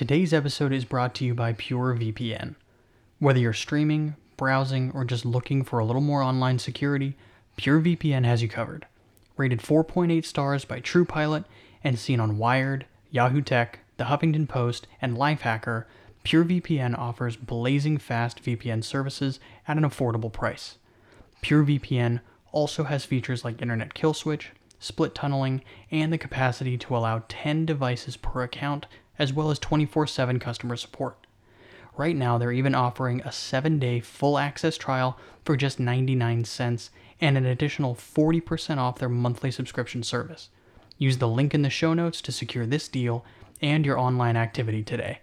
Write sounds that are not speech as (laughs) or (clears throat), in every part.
Today's episode is brought to you by PureVPN. Whether you're streaming, browsing, or just looking for a little more online security, PureVPN has you covered. Rated 4.8 stars by Trustpilot and seen on Wired, Yahoo Tech, The Huffington Post, and Lifehacker, PureVPN offers blazing fast VPN services at an affordable price. PureVPN also has features like Internet Kill Switch, split tunneling, and the capacity to allow 10 devices per account, as well as 24 7 customer support. Right now, they're even offering a 7 day full access trial for just 99 cents and an additional 40% off their monthly subscription service. Use the link in the show notes to secure this deal and your online activity today.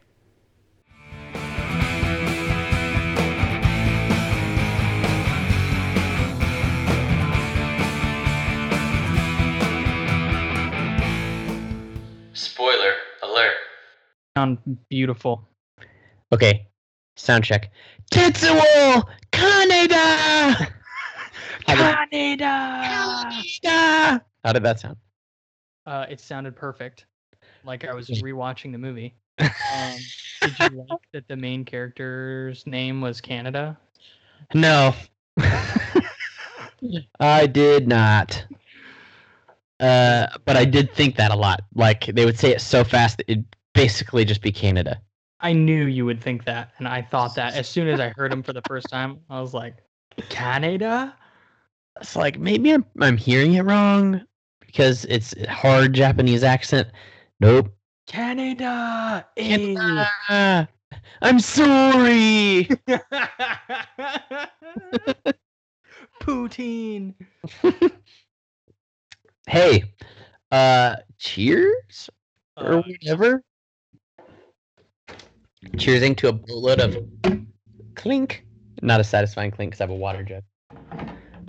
Sound beautiful. Okay, sound check. Tetsuo Kaneda. (laughs) Canada! Kaneda. How did that sound? Uh, it sounded perfect. Like I was rewatching the movie. (laughs) Um, did you like that the main character's name was Canada? No, (laughs) I did not. Uh, but I did think that a lot. Like they would say it so fast that it'd basically just be Canada. I knew you would think that, and I thought that as soon as I heard him for the first time. I was like, Canada? It's like maybe I'm I'm hearing it wrong because it's hard Japanese accent. Nope. Canada! Canada. I'm sorry. (laughs) Poutine! (laughs) hey, uh, cheers or Uh, whatever. Cheersing to a boatload of clink. Not a satisfying clink because I have a water jug.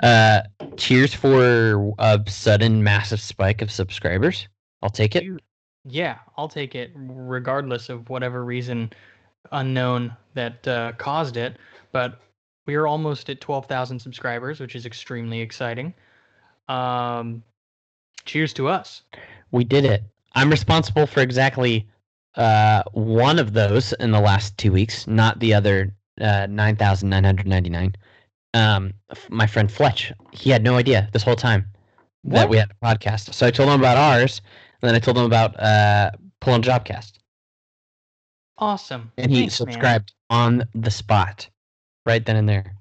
Uh, cheers for a sudden massive spike of subscribers. I'll take it. yeah, I'll take it regardless of whatever reason unknown that uh, caused it. But we are almost at 12,000 subscribers, which is extremely exciting. Um, cheers to us. We did it. I'm responsible for exactly uh, one of those in the last two weeks, not the other uh, 9,999. Um, my friend Fletch, he had no idea this whole time that we had a podcast. So I told him about ours, and then I told him about uh, Pull on Jobcast. Awesome. And he Thanks, man. subscribed on the spot, right then and there.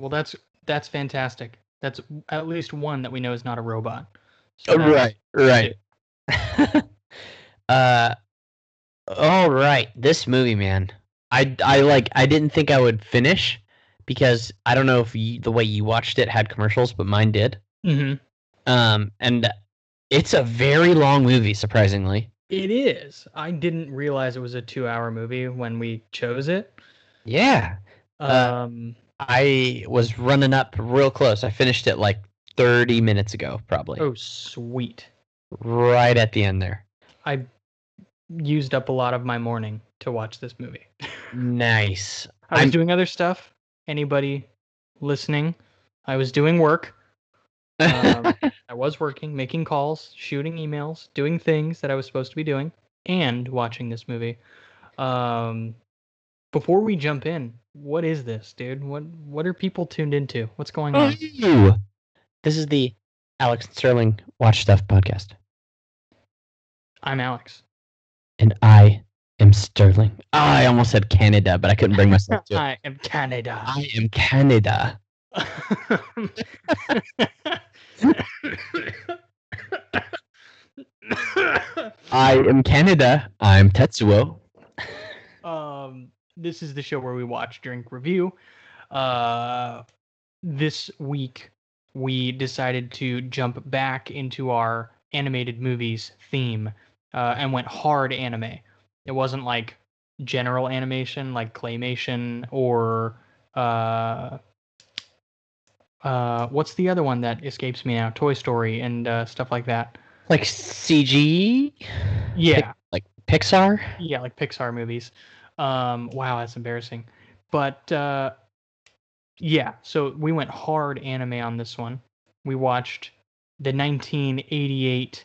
Well, that's that's fantastic. That's at least one that we know is not a robot. So that's- right. Uh, all right. This movie, man. I I like. I didn't think I would finish because I don't know if you, the way you watched it had commercials, but mine did. Mhm. Um, and it's a very long movie, surprisingly. It is. I didn't realize it was a two-hour movie when we chose it. Yeah. Uh, Um, I was running up real close. I finished it like 30 minutes ago, probably. oh, sweet. Right at the end there. I used up a lot of my morning to watch this movie. Nice. (laughs) I was I'm- doing other stuff. Anybody listening? I was doing work. Um, (laughs) I was working, making calls, shooting emails, doing things that I was supposed to be doing, and watching this movie. Um, before we jump in, what is this, dude? What what are people tuned into? What's going on? This is the Alex and Sterling Watch Stuff podcast. I'm Alex. And I am Sterling. I almost said Canada, but I couldn't bring myself to it. (laughs) I am Canada. I am Canada. (laughs) I am Canada. I'm Tetsuo. um, this is the show where we watch, drink, review. Uh, this week we decided to jump back into our animated movies theme uh, and went hard anime. It wasn't like general animation, like claymation or uh, uh, what's the other one that escapes me now? Toy Story and uh, stuff like that. Like CG? Yeah, Like Pixar? yeah, like Pixar movies. Um, wow, that's embarrassing. But uh, yeah, so we went hard anime on this one. We watched the 1988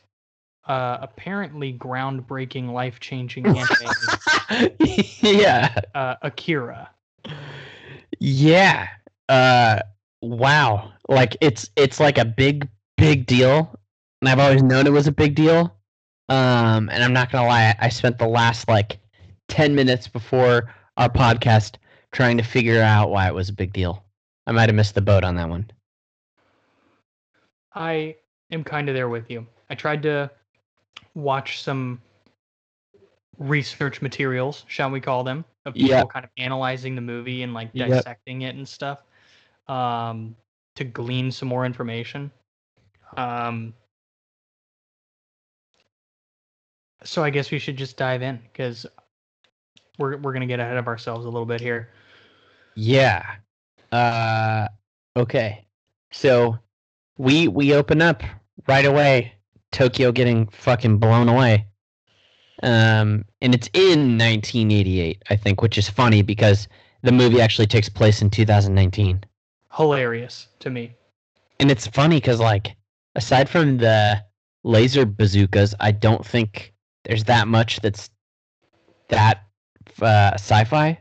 uh, apparently groundbreaking, life changing anime, (laughs) yeah. uh, Akira. Yeah. Uh wow. Like it's it's like a big big deal. And I've always known it was a big deal. Um and I'm not going to lie, I spent the last like 10 minutes before our podcast trying to figure out why it was a big deal. I might have missed the boat on that one. I am kind of there with you. I tried to watch some research materials, shall we call them, of people Yeah. kind of analyzing the movie and like Yep. dissecting it and stuff, um, to glean some more information. Um, so I guess we should just dive in because we're we're gonna get ahead of ourselves a little bit here. Yeah. Uh okay. So we we open up right away Tokyo getting fucking blown away. Um and it's in 1988, I think, which is funny because the movie actually takes place in 2019. Hilarious to me. And it's funny cuz like aside from the laser bazookas, I don't think there's that much that's that uh, sci-fi.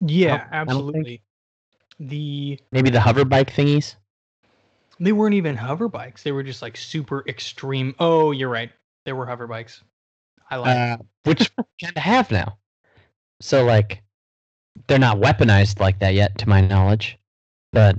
Yeah, I don't think- absolutely. The Maybe the hover bike thingies. They weren't even hover bikes. They were just like super extreme. Oh, you're right. They were hover bikes. I like. uh, which (laughs) kind of have now. So like, they're not weaponized like that yet, to my knowledge. But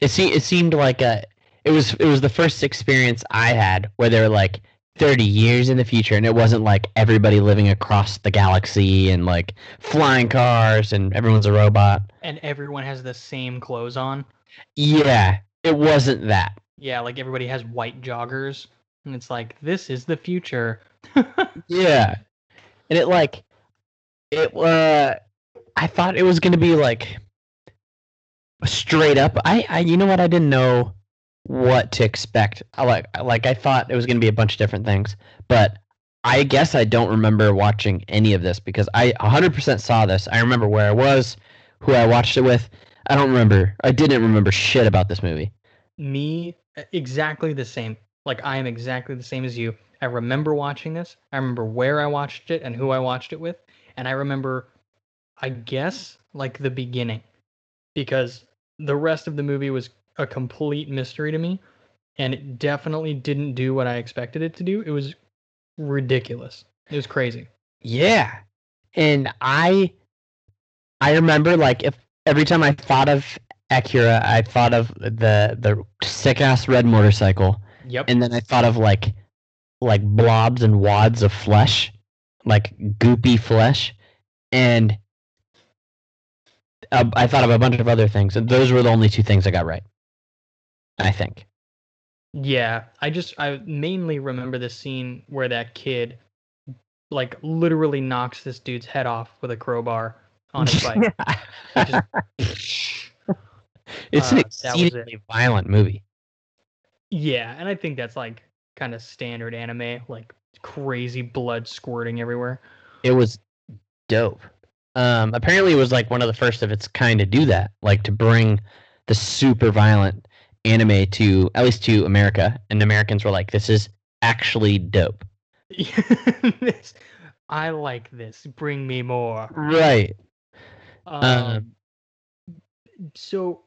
it se- it seemed like a it was it was the first experience I had where they were like thirty years in the future, and it wasn't like everybody living across the galaxy and like flying cars and everyone's a robot. and everyone has the same clothes on. Yeah, it wasn't that. Yeah, like everybody has white joggers, and it's like this is the future. (laughs) Yeah. And it like it uh I thought it was gonna be like straight up. I, I you know what I didn't know what to expect. I like like I thought it was gonna be a bunch of different things. But I guess I don't remember watching any of this because I 100% saw this. I remember where I was, who I watched it with. I don't remember. I didn't remember shit about this movie. Me, uh, exactly the same. Like I am exactly the same as you. I remember watching this. I remember where I watched it and who I watched it with, and I remember, I guess, like the beginning, because the rest of the movie was a complete mystery to me, and it definitely didn't do what I expected it to do. It was ridiculous. It was crazy. Yeah. And I I remember like if every time I thought of Akira, I thought of the the sick ass red motorcycle. Yep. And then I thought of like like blobs and wads of flesh, like goopy flesh. And uh, I thought of a bunch of other things, and those were the only two things I got right. I think. Yeah, I just I mainly remember the scene where that kid like literally knocks this dude's head off with a crowbar on his bike. Just- it's Uh, an was it. violent movie. yeah, and I think that's like kind of standard anime, like crazy blood squirting everywhere. It was dope. Um, apparently, it was like one of the first of its kind to do that, like to bring the super violent anime to at least to America, and Americans were like, "This is actually dope." (laughs) This- I like this. Bring me more. Right. Um, Um, so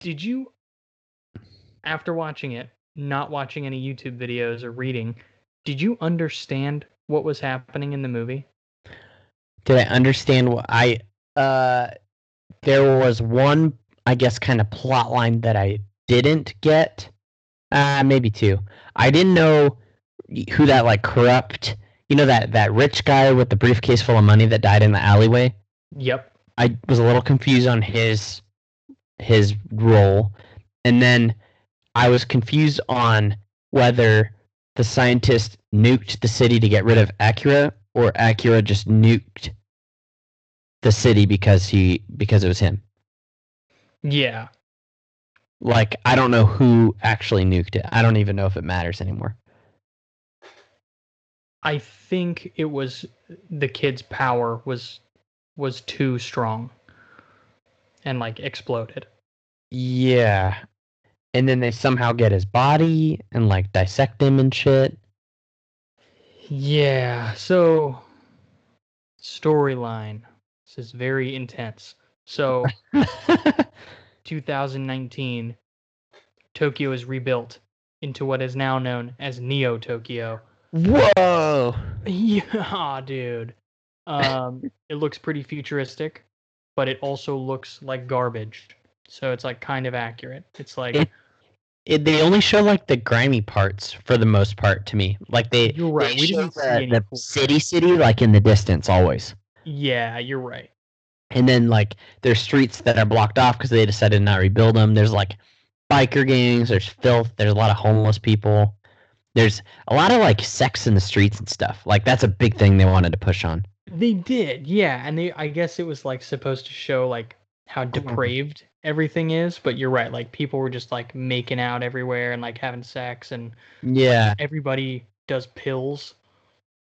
did you after watching it not watching any youtube videos or reading did you understand what was happening in the movie Did I understand what I? Uh, there was one, I guess, kind of plot line that I didn't get. Uh, maybe two. I didn't know who that like corrupt. You know that that rich guy with the briefcase full of money that died in the alleyway. Yep I was a little confused on his his role, and then I was confused on whether the scientist nuked the city to get rid of Akira, or Akira just nuked the city because he because it was him. yeah Like I don't know who actually nuked it. I don't even know if it matters anymore. i think it was the kid's power was was too strong and like exploded Yeah. and then they somehow get his body and like dissect him and shit. Yeah. So storyline. This is very intense. So (laughs) 2019, Tokyo is rebuilt into what is now known as Neo Tokyo. Whoa! (laughs) Yeah, dude. Um, it looks pretty futuristic, but it also looks like garbage. So it's like kind of accurate. It's like It- It, they only show like the grimy parts for the most part to me. Like they, You're right, they we show didn't see the, any the cool city, city like in the distance always. yeah, you're right. And then like there's streets that are blocked off because they decided to not rebuild them. There's like biker gangs. There's filth. There's a lot of homeless people. There's a lot of like sex in the streets and stuff. Like that's a big thing they wanted to push on. They did, yeah, and they I guess it was like supposed to show like how depraved everything is, but you're right, like people were just like making out everywhere and like having sex and Yeah. everybody does pills.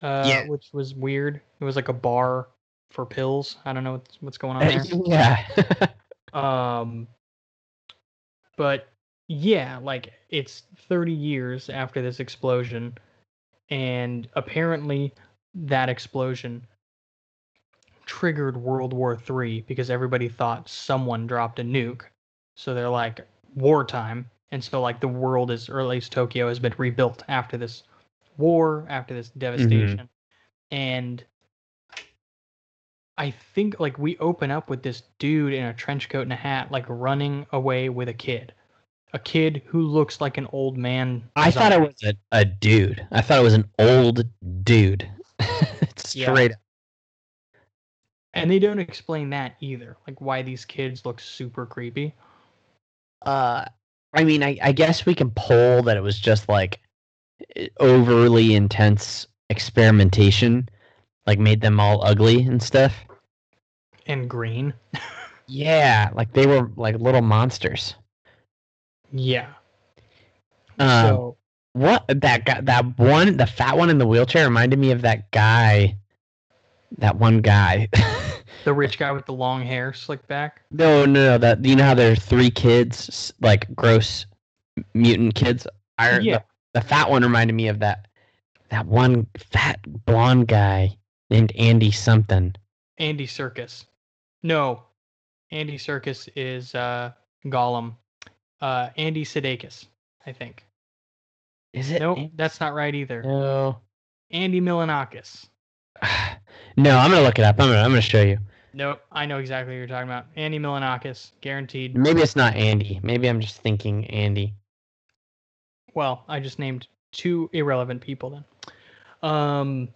Uh Yeah. which was weird. It was like a bar for pills. I don't know what's, what's going on there. (laughs) yeah. Um, but yeah, like it's 30 years after this explosion, and apparently that explosion triggered World War III because everybody thought someone dropped a nuke. So they're like wartime, and so like the world is, or at least Tokyo has been rebuilt after this war, after this mm-hmm. devastation, and I think like we open up with this dude in a trench coat and a hat, like running away with a kid, a kid who looks like an old man. I thought it was a, a dude. I thought it was an old dude. (laughs) Yeah. Straight up. And they don't explain that either, like why these kids look super creepy. Uh, I mean, I, I guess we can poll that it was just like overly intense experimentation, like made them all ugly and stuff. And green, Yeah, like they were like little monsters. yeah. Um, so what that guy, that one, the fat one in the wheelchair reminded me of that guy, that one guy. (laughs) the rich guy with the long hair slicked back. no, no, no. That you know how there are three kids, like gross mutant kids. I, Yeah. the, the fat one reminded me of that, that one fat blonde guy named Andy something. Andy Serkis. No, Andy Serkis is uh Gollum. Uh, Andy Sudeikis, I think. Is it? Nope, An- that's not right either. No. Andy Milonakis. (sighs) no, I'm gonna look it up. I'm gonna, I'm gonna show you. Nope, I know exactly what you're talking about. Andy Milonakis, guaranteed. Maybe it's not Andy. Maybe I'm just thinking Andy. Well, I just named two irrelevant people then. Um,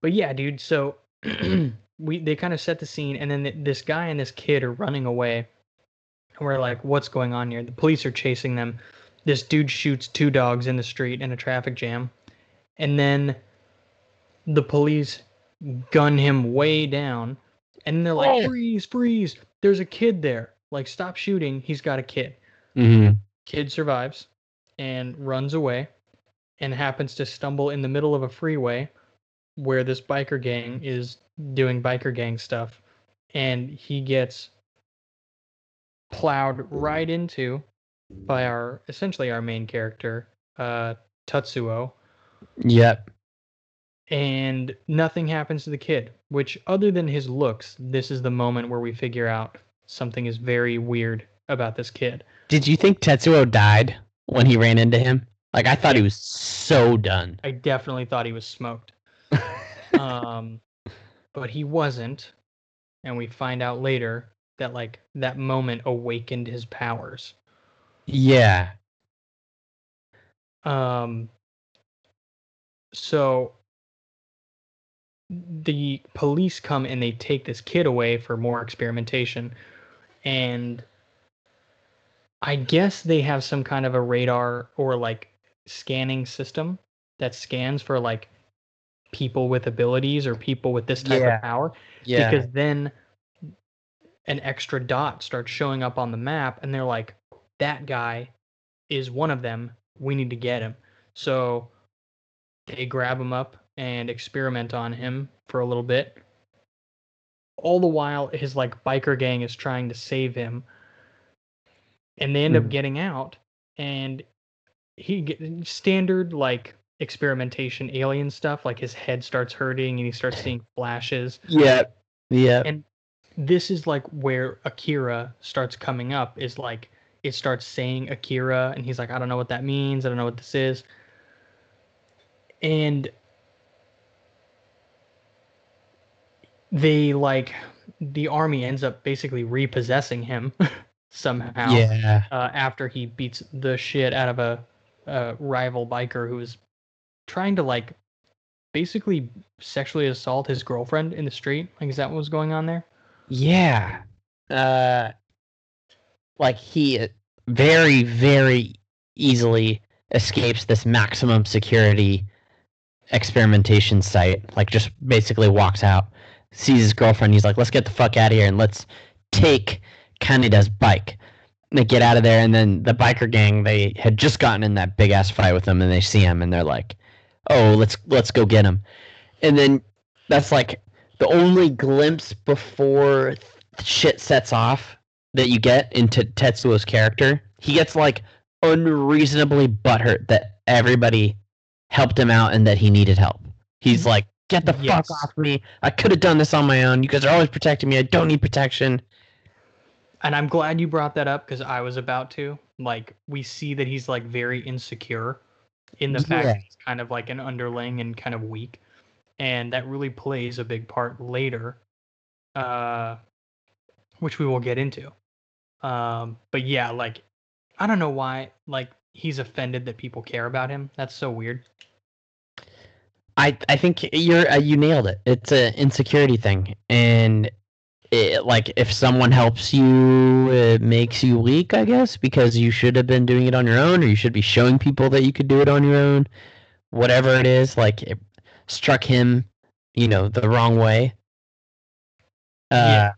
but yeah, dude. So (clears throat) we they kind of set the scene, and then th- this guy and this kid are running away, and we're like, "What's going on here?" The police are chasing them. This dude shoots two dogs in the street in a traffic jam, and then the police gun him way down, and they're like, Oh. "Freeze! Freeze! There's a kid there! Like, stop shooting! He's got a kid." Mm-hmm. Kid survives and runs away and happens to stumble in the middle of a freeway where this biker gang is doing biker gang stuff and he gets plowed right into by our essentially our main character uh Tetsuo Yep. and nothing happens to the kid which other than his looks this is the moment where we figure out something is very weird about this kid Did you think Tetsuo died when he ran into him? Like I thought he was so done. I definitely thought he was smoked. (laughs) um, but he wasn't, and we find out later that like that moment awakened his powers. yeah. Um, so the police come and they take this kid away for more experimentation, and I guess they have some kind of a radar or like scanning system that scans for like people with abilities or people with this type Yeah. of power Yeah. because then an extra dot starts showing up on the map and they're like that guy is one of them we need to get him so they grab him up and experiment on him for a little bit all the while his like biker gang is trying to save him and they end up Mhm. getting out and he get standard like experimentation alien stuff. Like his head starts hurting and he starts seeing flashes. Yeah. Yeah. And this is like where Akira starts coming up. Is like it starts saying Akira, and he's like, I don't know what that means. I don't know what this is. And they like the army ends up basically repossessing him (laughs) somehow yeah. uh, after he beats the shit out of a, a rival biker who was trying to like basically sexually assault his girlfriend in the street. Like, is that what was going on there? Yeah. Uh, like he very, very easily escapes this maximum security experimentation site. Like, just basically walks out, sees his girlfriend. He's like, let's get the fuck out of here and let's take Kaneda's bike. And they get out of there, and then the biker gang they had just gotten in that big ass fight with him, and they see him, and they're like, "Oh, let's let's go get him." And then that's like the only glimpse before shit sets off that you get into Tetsuo's character. He gets like unreasonably butthurt that everybody helped him out and that he needed help. He's like, "Get the Yes. fuck off me! I could have done this on my own. You guys are always protecting me. I don't need protection." And I'm glad you brought that up because I was about to. Like, we see that he's like very insecure in the fact Yeah. that he's kind of like an underling and kind of weak. And that really plays a big part later, uh, which we will get into. Um, but yeah, like, I don't know why, like, he's offended that people care about him. That's so weird. I I think you're uh, you nailed it. It's an insecurity thing, and it, like if someone helps you, it makes you weak, I guess, because you should have been doing it on your own, or you should be showing people that you could do it on your own. Whatever it is, like it struck him, you know, the wrong way. Uh, Yeah.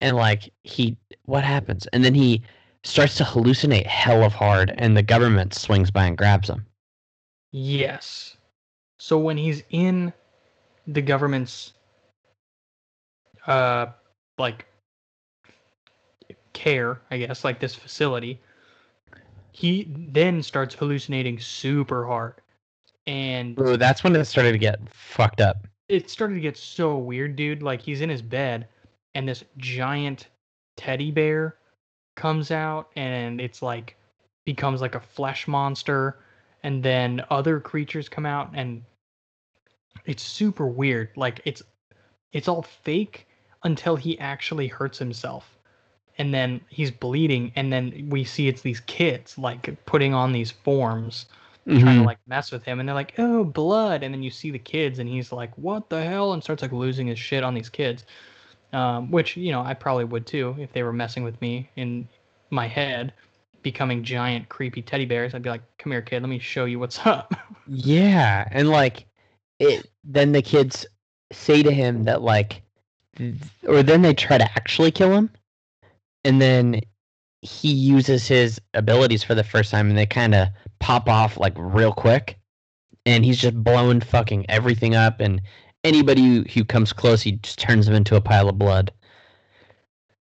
and like he, what happens? And then he starts to hallucinate hell of hard, and the government swings by and grabs him. Yes. So when he's in the government's uh like care, I guess, like this facility, he then starts hallucinating super hard. And Ooh, that's when it started to get fucked up. it started to get so weird, dude. Like he's in his bed and this giant teddy bear comes out and it's like becomes like a flesh monster and then other creatures come out and it's super weird. Like it's it's all fake until he actually hurts himself. And then he's bleeding and then we see it's these kids like putting on these forms trying Mhm. to like mess with him. And they're like oh blood. And then you see the kids and he's like what the hell? And starts like losing his shit on these kids. Um, which you know i probably would too if they were messing with me in my head becoming giant creepy teddy bears. I'd be like come here kid. Let me show you what's (laughs) up. Yeah, and like it then the kids say to him that like or then they try to actually kill him and then he uses his abilities for the first time and they kind of pop off like real quick and he's just blowing fucking everything up and anybody who, who comes close he just turns them into a pile of blood.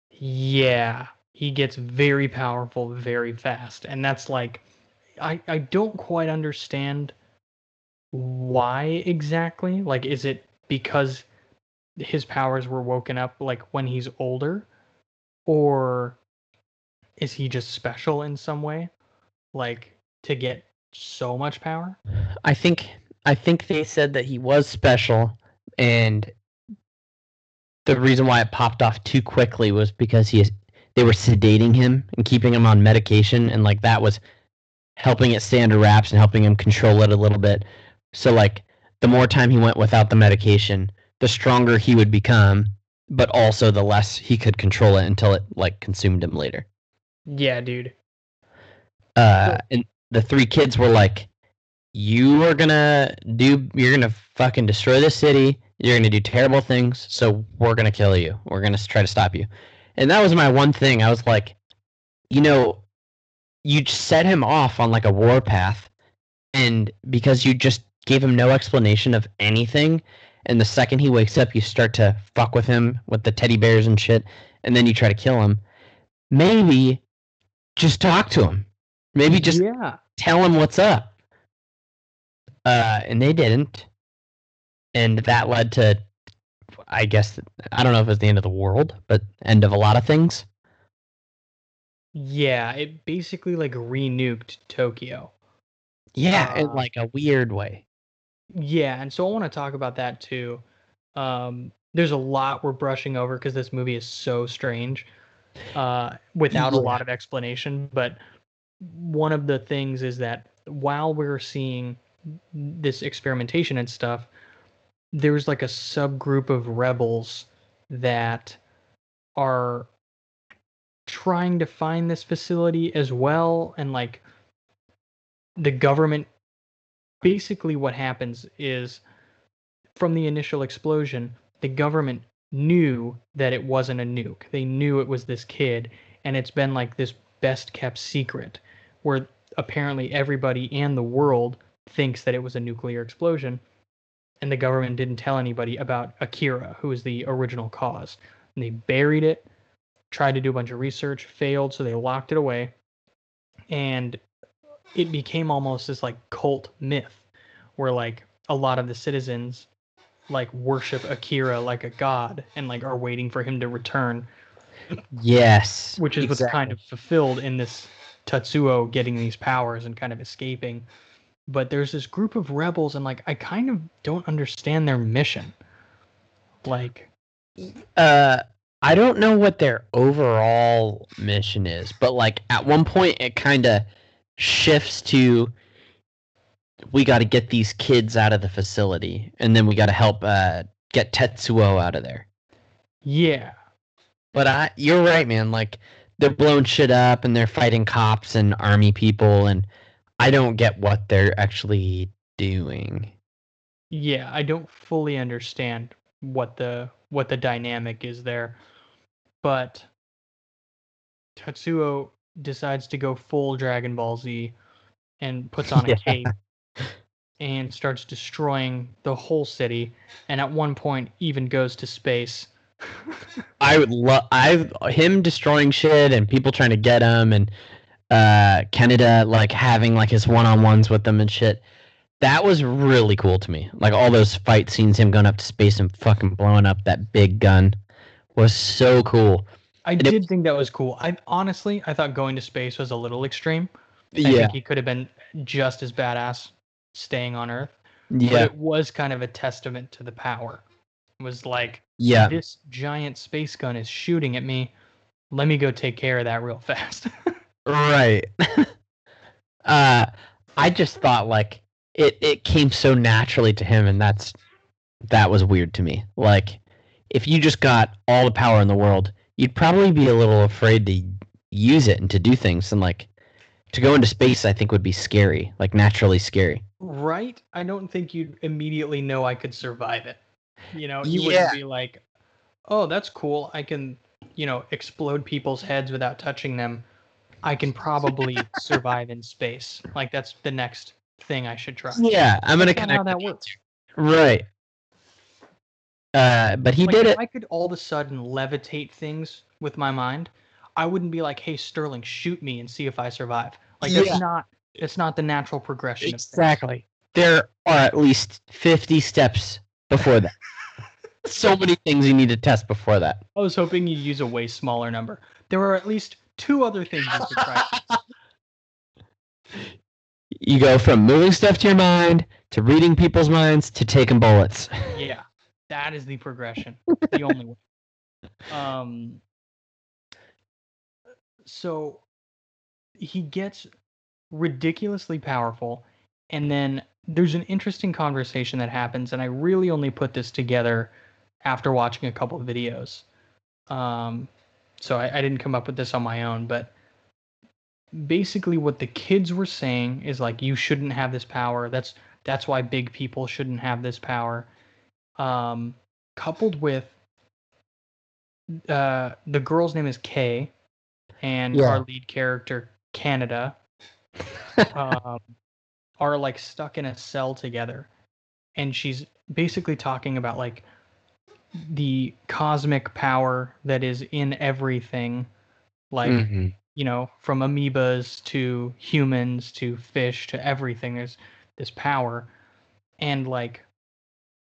yeah he gets very powerful very fast and that's like i i don't quite understand why exactly? Like is it because his powers were woken up like when he's older? Or is he just special in some way like to get so much power? I think I think they said that he was special, and the reason why it popped off too quickly was because he they were sedating him and keeping him on medication, and like that was helping it stay under wraps and helping him control it a little bit. So like the more time he went without the medication, the stronger he would become, but also the less he could control it until it like consumed him later. yeah dude Uh, and the three kids were like, "You are gonna do. You're gonna fucking destroy the city. You're gonna do terrible things. So we're gonna kill you. We're gonna try to stop you." And that was my one thing. I was like, you know, you set him off on like a war path, and because you just gave him no explanation of anything, and the second he wakes up, you start to fuck with him with the teddy bears and shit, and then you try to kill him. Maybe just talk to him Maybe just yeah. tell him what's up. Uh, and they didn't. And that led to, I guess, I don't know if it's the end of the world, but end of a lot of things. Yeah, it basically like renuked Tokyo. Yeah, in Uh, like a weird way. Yeah, and so I want to talk about that too. Um, there's a lot we're brushing over because this movie is so strange, uh, without a lot of explanation. But one of the things is that while we're seeing this experimentation and stuff, there's like a subgroup of rebels that are trying to find this facility as well, and like the government basically what happens is from the initial explosion the government knew that it wasn't a nuke. They knew it was this kid and it's been like this best kept secret where apparently everybody and the world thinks that it was a nuclear explosion and the government didn't tell anybody about akira who was the original cause. And they buried it tried to do a bunch of research failed so they locked it away and it became almost this like cult myth where like a lot of the citizens like worship Akira like a god and like are waiting for him to return, Yes. which is what's kind of fulfilled in this Tetsuo getting these powers and kind of escaping. But there's this group of rebels and like I kind of don't understand their mission. Like Uh, I don't know what their overall mission is, but like at one point it kind of shifts to we got to get these kids out of the facility, and then we got to help uh, get Tetsuo out of there. yeah, But I, you're right, man. Like they're blowing shit up, and they're fighting cops and army people, and I don't get what they're actually doing. yeah, I don't fully understand what the what the dynamic is there. But Tetsuo decides to go full Dragon Ball Z and puts on a Yeah. cape and starts destroying the whole city and at one point even goes to space. I would love I him destroying shit and people trying to get him and uh Canada like having like his one on ones with them and shit. That was really cool to me. Like all those fight scenes, him going up to space and fucking blowing up that big gun was so cool. I it did think that was cool. I honestly I thought going to space was a little extreme. I Yeah. think he could have been just as badass staying on Earth. Yeah. But it was kind of a testament to the power. It was like Yeah. this giant space gun is shooting at me. Let me go take care of that real (laughs) fast. Right. (laughs) uh I just thought like it it came so naturally to him and that's that was weird to me. Like if you just got all the power in the world, you'd probably be a little afraid to use it and to do things and like to go into space I think would be scary, like naturally scary. right? I don't think you'd immediately know I could survive it. You know, you Yeah. wouldn't be like, "Oh, that's cool. I can, you know, explode people's heads without touching them. I can probably (laughs) survive in space." Like that's the next thing I should try. Yeah, I'm going to That's not connect how that works. Right. Uh but he Like, did if it. I could all of a sudden levitate things with my mind, I wouldn't be like, "Hey, Sterling, shoot me and see if I survive." Like Yeah. that's not it's not the natural progression of things. Exactly. There are at least 50 steps before that. (laughs) so many things you need to test before that. I was hoping you'd use a way smaller number. There are at least two other things you could try. (laughs) You go from moving stuff to your mind to reading people's minds to taking bullets. yeah, that is the progression. (laughs) The only way. Um. So he gets ridiculously powerful, and then there's an interesting conversation that happens, and I really only put this together after watching a couple of videos. Um, so I, I didn't come up with this on my own, but basically what the kids were saying is like you shouldn't have this power. That's that's why big people shouldn't have this power. Um, coupled with uh, the girl's name is Kei, and Yeah. our lead character Canada (laughs) um, are like stuck in a cell together, and she's basically talking about like the cosmic power that is in everything, like Mhm. you know, from amoebas to humans to fish to everything. There's this power, and like,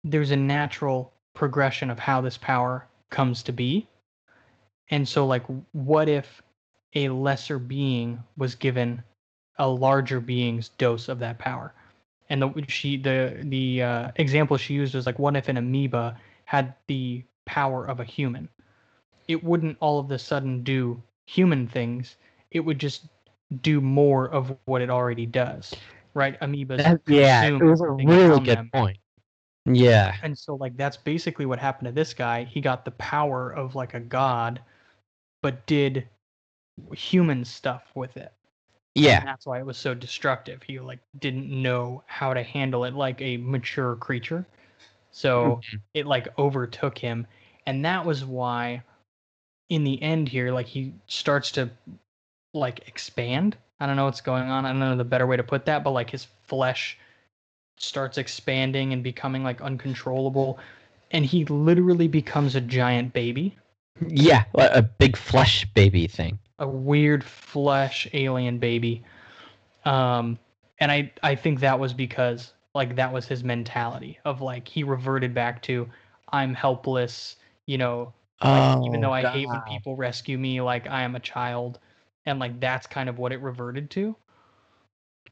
there's a natural progression of how this power comes to be. And so, like, what if a lesser being was given a larger being's dose of that power? And the she the the uh, example she used was like, what if an amoeba had the power of a human? It wouldn't all of a sudden do human things. It would just do more of what it already does, right? Amoebas. That- yeah, it was a really good them. point. Yeah. And so like that's basically what happened to this guy. He got the power of like a god, but did human stuff with it. And Yeah. that's why it was so destructive. He like didn't know how to handle it like a mature creature. So mm-hmm. it like overtook him. And that was why in the end here, like he starts to like expand. I don't know what's going on. I don't know the better way to put that, but like his flesh starts expanding and becoming like uncontrollable. And he literally becomes a giant baby. Yeah. a big flesh baby thing. a weird flesh alien baby. Um, and I I think that was because like that was his mentality of like he reverted back to I'm helpless, you know, like, even though I hate when people rescue me, like I am a child, and like that's kind of what it reverted to.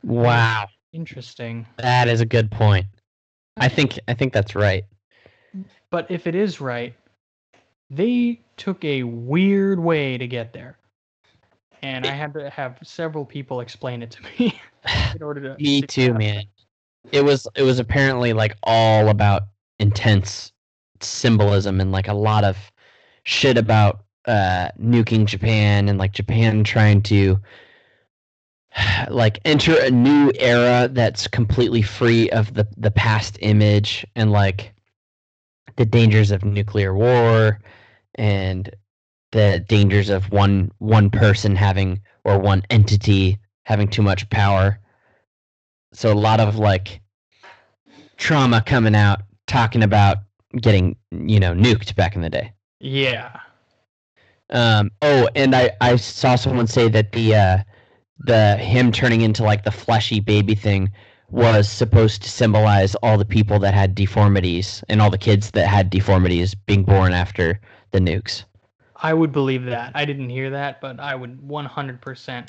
Wow. Interesting. That is a good point. I think I think that's right. But if it is right, they took a weird way to get there. And I had to have several people explain it to me (laughs) in order to (laughs) Me to too, man. It was it was apparently like all about intense symbolism and like a lot of shit about uh nuking Japan and like Japan trying to like enter a new era that's completely free of the the past image and like the dangers of nuclear war and the dangers of one one person having or one entity having too much power so a lot of like trauma coming out talking about getting you know nuked back in the day Yeah. um oh and i i saw someone say that the uh the him turning into like the fleshy baby thing was supposed to symbolize all the people that had deformities and all the kids that had deformities being born after the nukes I would believe that. I didn't hear that, but I would 100%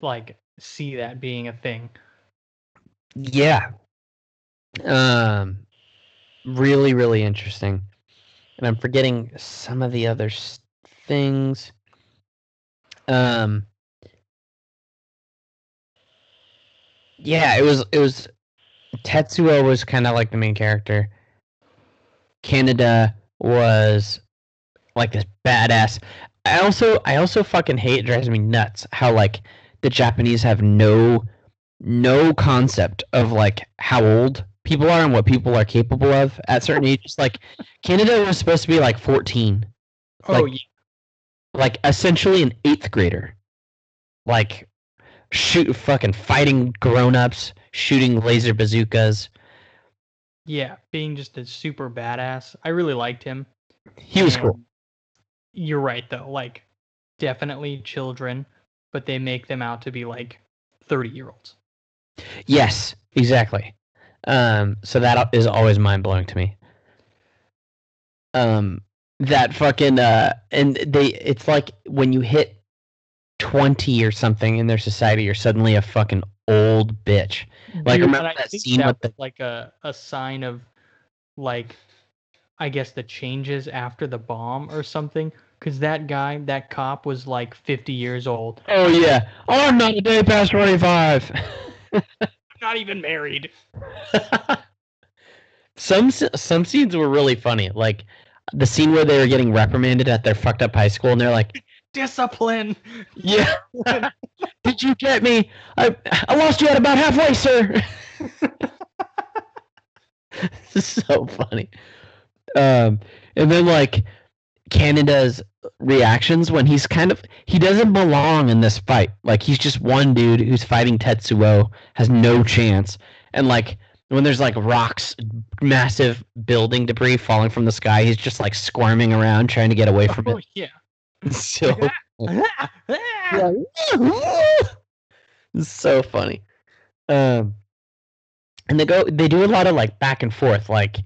like see that being a thing. Yeah. Um really really interesting. And I'm forgetting some of the other things. Um Yeah, it was it was Tetsuo was kind of like the main character. Canada was like this badass. I also I also fucking hate it drives me nuts how like the Japanese have no no concept of like how old people are and what people are capable of at certain ages. Like Canada was supposed to be like 14, Oh, Like- yeah. like essentially an eighth grader, like shoot fucking fighting grown-ups, shooting laser bazookas. Yeah, being just a super badass. I really liked him. He was cool. You're right though. Like definitely children, but they make them out to be like 30-year-olds. Yes, exactly. Um, so that is always mind blowing to me. Um, that fucking uh, and they it's like when you hit twenty or something in their society, you're suddenly a fucking old bitch. Like, Dude, remember that scene that with the- like a a sign of like I guess the changes after the bomb or something cuz that guy, that cop was like 50 years old. Oh yeah, I'm not a day past twenty five. (laughs) Not even married. (laughs) some some scenes were really funny, like the scene where they were getting reprimanded at their fucked up high school, and they're like, Discipline. "Yeah, (laughs) did you get me? I I lost you at about halfway, sir." (laughs) this is so funny. Um, and then like Canada's reactions when he's kind of he doesn't belong in this fight. Like he's just one dude who's fighting Tetsuo, has no chance, and like when there's like rocks, massive building debris falling from the sky, he's just like squirming around trying to get away from Oh it. yeah. (laughs) So (laughs) (laughs) so funny. Um, and they go, they do a lot of like back and forth. Like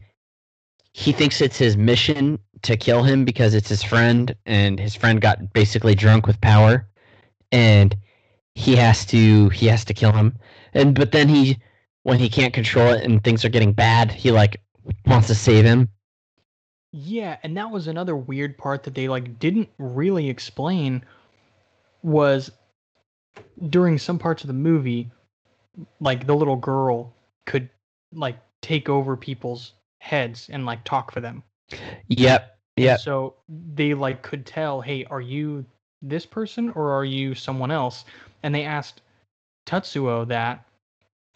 he thinks it's his mission to kill him because it's his friend, and his friend got basically drunk with power, and he has to he has to kill him. And but then he, when he can't control it and things are getting bad, he like wants to save him. Yeah, and that was another weird part that they like didn't really explain was during some parts of the movie like the little girl could like take over people's heads and like talk for them. Yep. Yep. So they like could tell, hey, are you this person or are you someone else? And they asked Tetsuo that.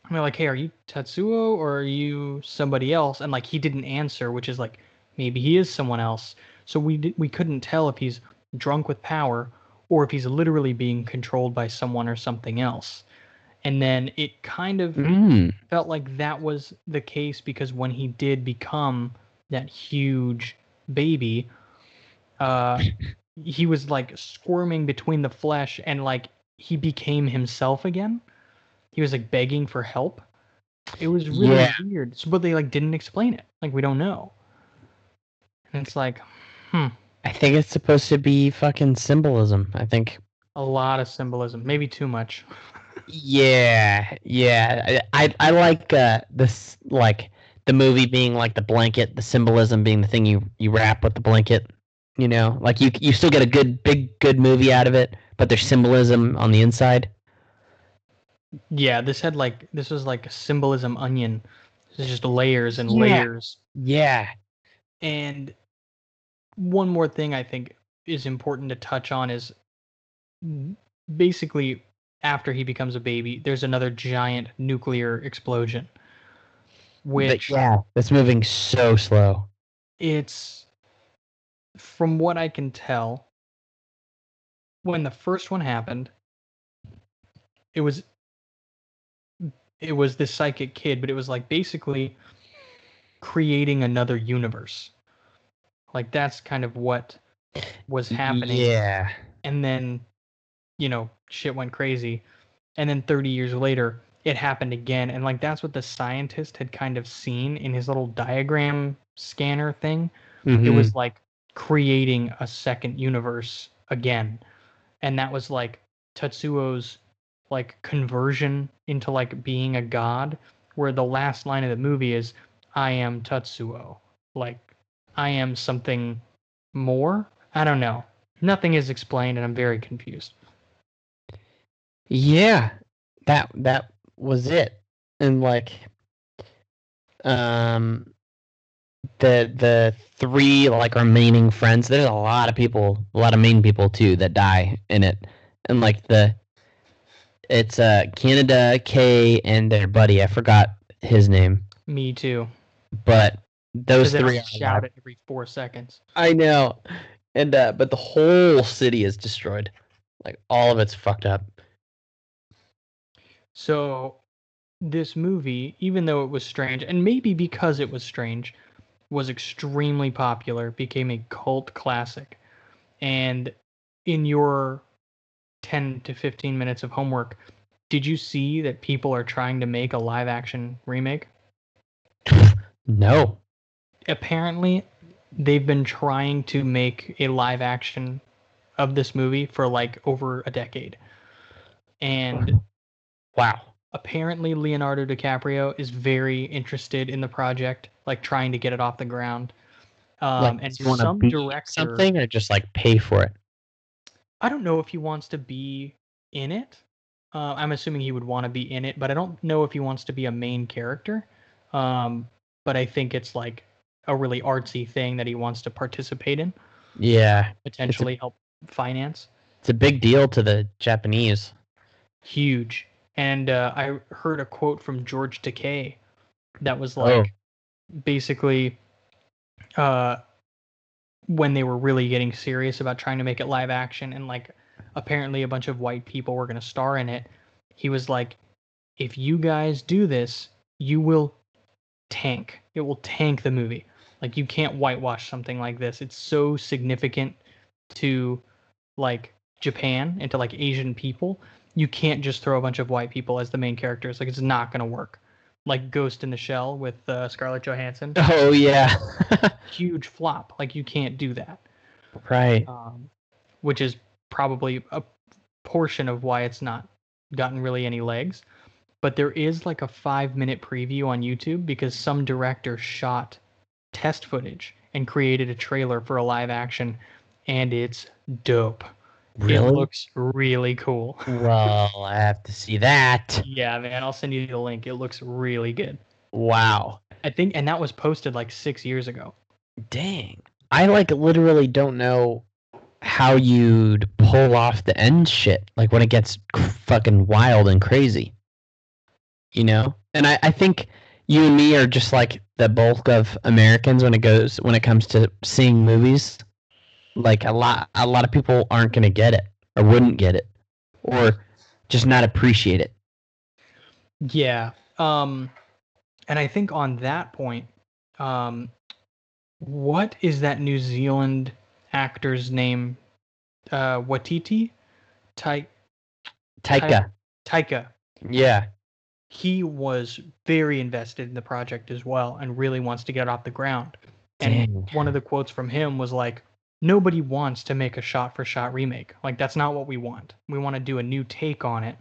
And they're like, hey, are you Tetsuo or are you somebody else? And like he didn't answer, which is like maybe he is someone else. So we di- we couldn't tell if he's drunk with power or if he's literally being controlled by someone or something else. And then it kind of Mm. felt like that was the case because when he did become that huge baby, uh, (laughs) he was like squirming between the flesh and like he became himself again. He was like begging for help. It was really Yeah. weird. So, but they like didn't explain it. Like we don't know. And it's like, hmm, I think it's supposed to be fucking symbolism. I think. a lot of symbolism. Maybe too much. (laughs) Yeah, yeah. I I, I like uh, this like the movie being like the blanket, the symbolism being the thing you you wrap with the blanket. You know, like you you still get a good big good movie out of it, but there's symbolism on the inside. Yeah, this had like this was like a symbolism onion. This is just layers and Yeah. layers. Yeah. And one more thing I think is important to touch on is basically after he becomes a baby, there's another giant nuclear explosion. Which yeah, it's moving so slow. it's from what I can tell, when the first one happened, it was it was this psychic kid, but it was like basically creating another universe. Like that's kind of what was happening. Yeah. And then, you know, shit went crazy. And then 30 years later, it happened again. And like that's what the scientist had kind of seen in his little diagram scanner thing it Mhm. was like creating a second universe again and that was like Tetsuo's like conversion into like being a god where the last line of the movie is i am Tetsuo like i am something more? I don't know. Nothing is explained and i'm very confused. Yeah, that that was it, and like, um, the the three like remaining friends. There's a lot of people, a lot of main people too that die in it, and like the, it's uh Kaneda, Kei and their buddy. I forgot his name, me too. But those three. are shout it every four seconds I know, and uh, but the whole city is destroyed. Like all of it's fucked up. So, this movie, even though it was strange, and maybe because it was strange, was extremely popular, became a cult classic. And in your 10 to 15 minutes of homework, did you see that people are trying to make a live action remake? (laughs) No. Apparently, they've been trying to make a live action of this movie for like over a decade. And Wow. apparently Leonardo DiCaprio is very interested in the project, like trying to get it off the ground. Um, like, and some director, something or just like pay for it. I don't know if he wants to be in it. Uh, I'm assuming he would want to be in it, but I don't know if he wants to be a main character. Um, but I think it's like a really artsy thing that he wants to participate in, Yeah, potentially help finance. it's a big deal to the Japanese. huge. And uh, I heard a quote from George Takei that was Oh. like, basically, uh, when they were really getting serious about trying to make it live action, and like, apparently a bunch of white people were going to star in it. He was like, if you guys do this, you will tank. It will tank the movie. Like, you can't whitewash something like this. It's so significant to like Japan and to like Asian people, you can't just throw a bunch of white people as the main characters. Like it's not gonna work. Like Ghost in the Shell with uh, Scarlett Johansson, (laughs) Oh yeah. (laughs) huge flop. Like you can't do that. right. um, which is probably a portion of why it's not gotten really any legs. But there is like a five minute preview on YouTube because some director shot test footage and created a trailer for a live action, and it's dope. It Really? looks really cool. (laughs) well, I have to see that. Yeah, man, I'll send you the link. It looks really good. Wow. I think, and that was posted like six years ago. Dang. I like literally don't know how you'd pull off the end shit. Like when it gets fucking wild and crazy. You know? And I, I think you and me are just like the bulk of Americans when it goes when it comes to seeing movies. Like a lot a lot of people aren't gonna get it or wouldn't get it. Or just not appreciate it. Yeah. Um and I think on that point, um what is that New Zealand actor's name? Uh Waititi? Tai Taika. Taika. Yeah. He was very invested in the project as well and really wants to get off the ground. And Dang. one of the quotes from him was like nobody wants to make a shot for shot remake. Like that's not what we want. We want to do a new take on it.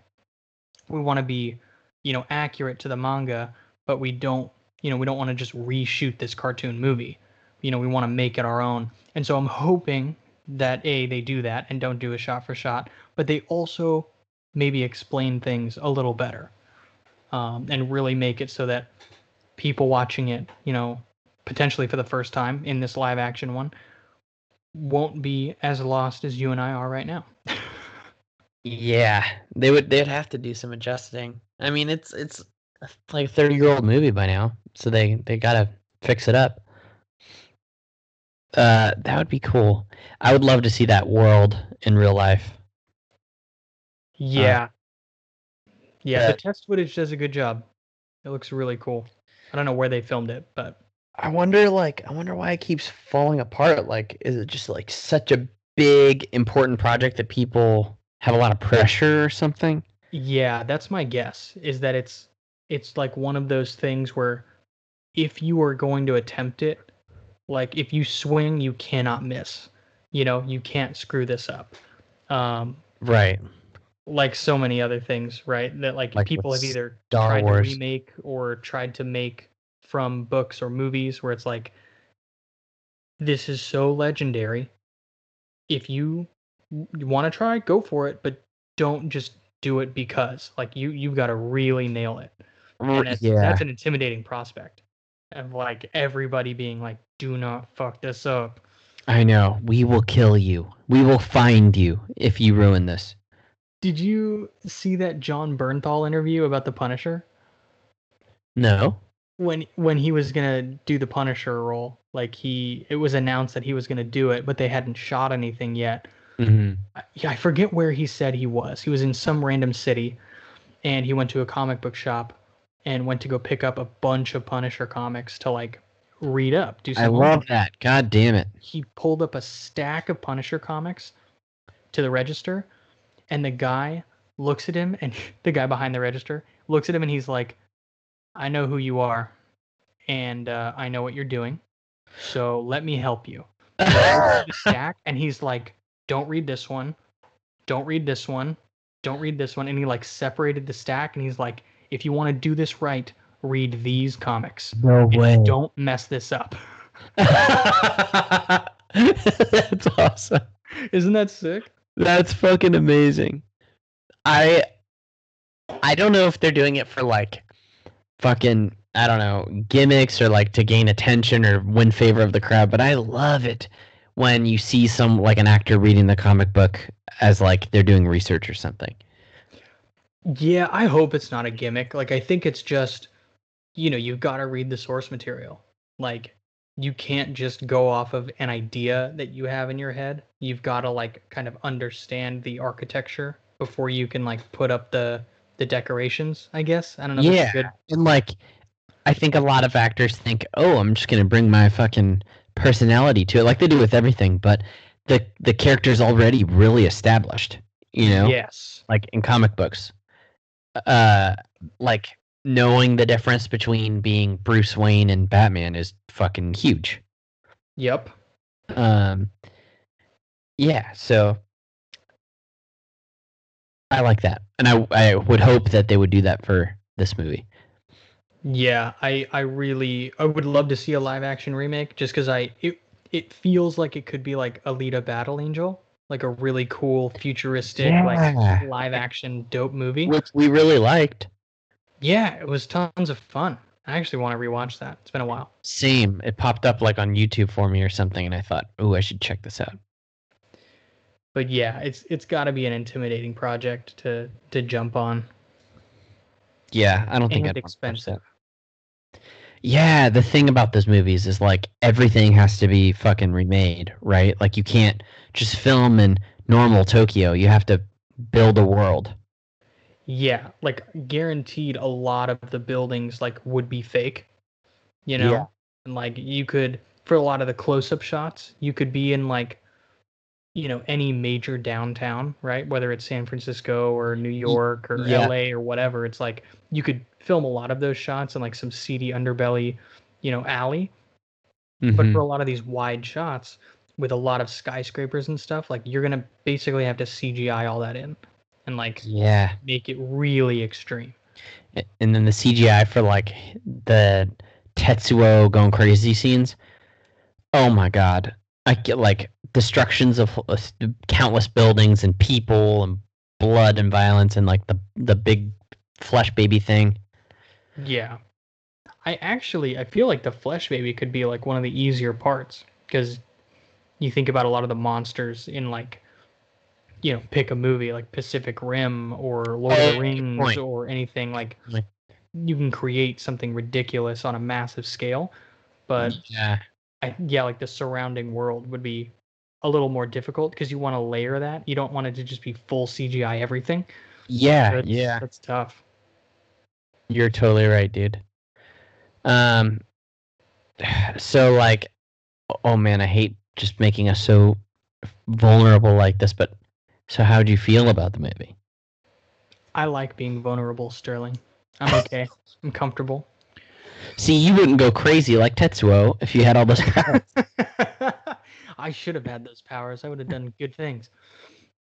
We want to be, you know, accurate to the manga, but we don't, you know, we don't want to just reshoot this cartoon movie. You know, we want to make it our own. And so I'm hoping that A they do that and don't do a shot for shot, but they also maybe explain things a little better. Um, and really make it so that people watching it, you know, potentially for the first time in this live action one, won't be as lost as you and I are right now. Yeah, they would. They'd have to do some adjusting. I mean, it's it's like a thirty year old movie by now, so they they gotta fix it up. Uh, that would be cool. I would love to see that world in real life. Yeah. Yeah, the test footage does a good job. It looks really cool. I don't know where they filmed it, but I wonder, like, I wonder why it keeps falling apart. Like, is it just like such a big important project that people have a lot of pressure or something? yeah, that's my guess is that it's it's like one of those things where if you are going to attempt it, like if you swing, you cannot miss. You know, you can't screw this up. Um, Right. Like so many other things, right? That like, Like people have either Star tried Wars. to remake or tried to make from books or movies where it's like this is so legendary. If you, want to try, go for it, but don't just do it because like you you've got to really nail it. And that's, yeah. that's an intimidating prospect of like everybody being like, do not fuck this up. I know. We will kill you. We will find you if you ruin this. Did you see that Jon Bernthal interview about the Punisher? No. when when he was gonna do the Punisher role, like he it was announced that he was gonna do it, but they hadn't shot anything yet. hmm I, yeah, I forget where he said he was. He was in some random city, and he went to a comic book shop and went to go pick up a bunch of Punisher comics to like read up. Do some I love that. God damn it. He pulled up a stack of Punisher comics to the register, and the guy looks at him, and (laughs) the guy behind the register looks at him, and he's like, "I know who you are, and uh, I know what you're doing, so let me help you." (laughs) The stack, and he's like, "Don't read this one, don't read this one, don't read this one," and he like separated the stack, and he's like, "If you want to do this right, read these comics. no and Don't mess this up." (laughs) That's awesome. Isn't that sick? That's fucking amazing. I I don't know if they're doing it for like fucking I don't know, gimmicks or like to gain attention or win favor of the crowd, but I love it when you see some like an actor reading the comic book as like they're doing research or something. Yeah, I hope it's not a gimmick. Like I think it's just you know, you've got to read the source material. Like you can't just go off of an idea that you have in your head. You've got to like kind of understand the architecture before you can like put up the the decorations, I guess. I don't know if that's Yeah. good And like I think a lot of actors think, "Oh, I'm just going to bring my fucking personality to it like they do with everything," but the the character's already really established. You know, Yes. like in comic books, uh, like knowing the difference between being Bruce Wayne and Batman is fucking huge. Yep. Um, yeah, so I like that, and I I would hope that they would do that for this movie. Yeah, I I really I would love to see a live action remake just because I it it feels like it could be like Alita Battle Angel, like a really cool futuristic Yeah. like live action dope movie. Which we really liked. Yeah, it was tons of fun. I actually want to rewatch that. It's been a while. Same. It popped up like on YouTube for me or something, and I thought, oh, I should check this out. But yeah, it's it's got to be an intimidating project to to jump on. Yeah, I don't think And I'd wanna expensive. Yeah, the thing about those movies is like everything has to be fucking remade, right? Like you can't just film in normal Tokyo. You have to build a world. Yeah, like guaranteed a lot of the buildings like would be fake. You know? Yeah. And like you could for a lot of the close-up shots, you could be in like you know, any major downtown, right? Whether it's San Francisco or New York or yeah. LA or whatever, it's like you could film a lot of those shots in like some seedy underbelly, you know, alley. But Mhm. for a lot of these wide shots with a lot of skyscrapers and stuff, like you're gonna basically have to CGI all that in and like yeah, make it really extreme. And then the CGI for like the Tetsuo going crazy scenes. Oh my god, I get like destructions of uh, countless buildings and people and blood and violence and like the the big flesh baby thing. Yeah. I actually I feel like the flesh baby could be like one of the easier parts because you think about a lot of the monsters in like you know, pick a movie like Pacific Rim or Lord of Oh, the Rings or anything like Like- you can create something ridiculous on a massive scale. But yeah, I, yeah, like the surrounding world would be a little more difficult because you want to layer that. You don't want it to just be full CGI everything. yeah, That's, yeah. that's tough. You're totally right, dude. Um, so like, oh man, I hate just making us so vulnerable like this. But so, how do you feel about the movie? I like being vulnerable, Sterling. I'm okay. (laughs) I'm comfortable. See, you wouldn't go crazy like Tetsuo if you had all those powers. (laughs) I should have had those powers. I would have done good things.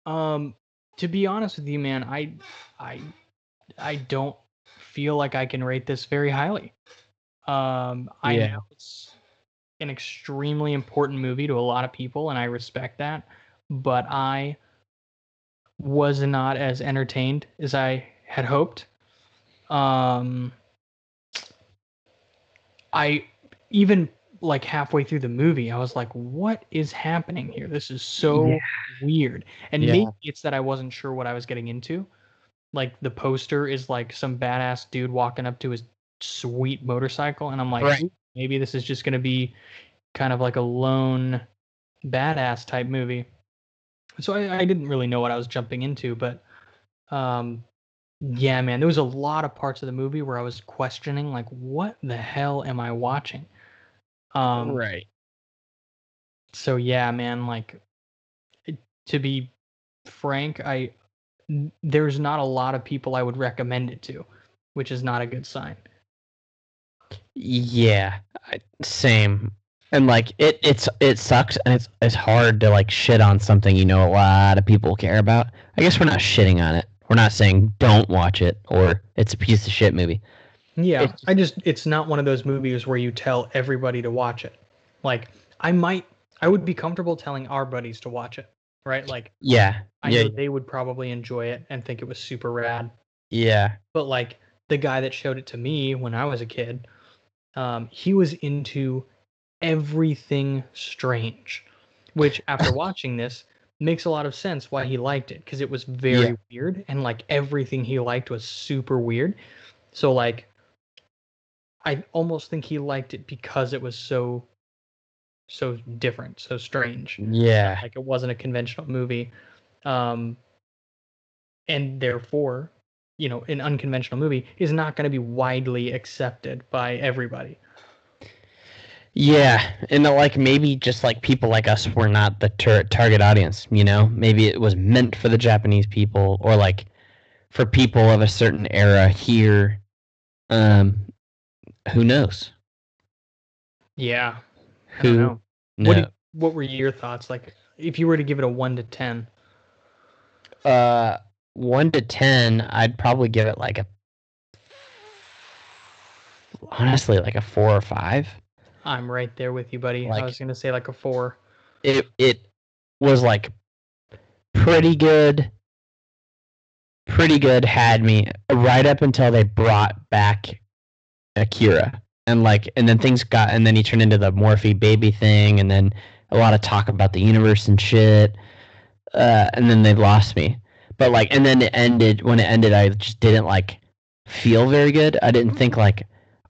Um, to be honest with you, man, I, I, I don't feel like I can rate this very highly. Um, I Yeah. know it's an extremely important movie to a lot of people, and I respect that. But I was not as entertained as I had hoped. Um, I even like halfway through the movie, I was like, "What is happening here? This is so Yeah. weird." And Yeah. maybe it's that I wasn't sure what I was getting into. Like the poster is like some badass dude walking up to his sweet motorcycle, and I'm like, Right. Maybe this is just gonna be kind of like a lone badass type movie. So I, I didn't really know what I was jumping into, but um, yeah, man, there was a lot of parts of the movie where I was questioning, like, what the hell am I watching? Um, right. so yeah, man, like to be frank, I there's not a lot of people I would recommend it to, which is not a good sign. Yeah. I, same. And like it, it's it sucks, and it's it's hard to like shit on something you know a lot of people care about. I guess we're not shitting on it. We're not saying don't watch it or it's a piece of shit movie. Yeah, It's- I just it's not one of those movies where you tell everybody to watch it. Like I might I would be comfortable telling our buddies to watch it, right? Like Yeah. I yeah. know they would probably enjoy it and think it was super rad. Yeah. But like the guy that showed it to me when I was a kid, um, he was into everything strange, which (laughs) after watching this makes a lot of sense why he liked it because it was very Yeah. weird and like everything he liked was super weird. So like I almost think he liked it because it was so so different, so strange Yeah. like it wasn't a conventional movie um and therefore you know an unconventional movie is not going to be widely accepted by everybody Yeah, and uh, like maybe just like people like us were not the tar- target audience, you know? Maybe it was meant for the Japanese people or like for people of a certain era here. Um who knows? Yeah. I Who don't know. No. What do- What were your thoughts? Like, if you were to give it a one to ten, uh 1 to 10, I'd probably give it like a honestly like a 4 or 5. I'm right there with you, buddy. Like- I was gonna say like a four. it it was like pretty good pretty good had me right up until they brought back akira. And like and then things got and then he turned into the morphe baby thing and then a lot of talk about the universe and shit uh and then they lost me. But like and then it ended when it ended i just didn't like feel very good. I didn't think like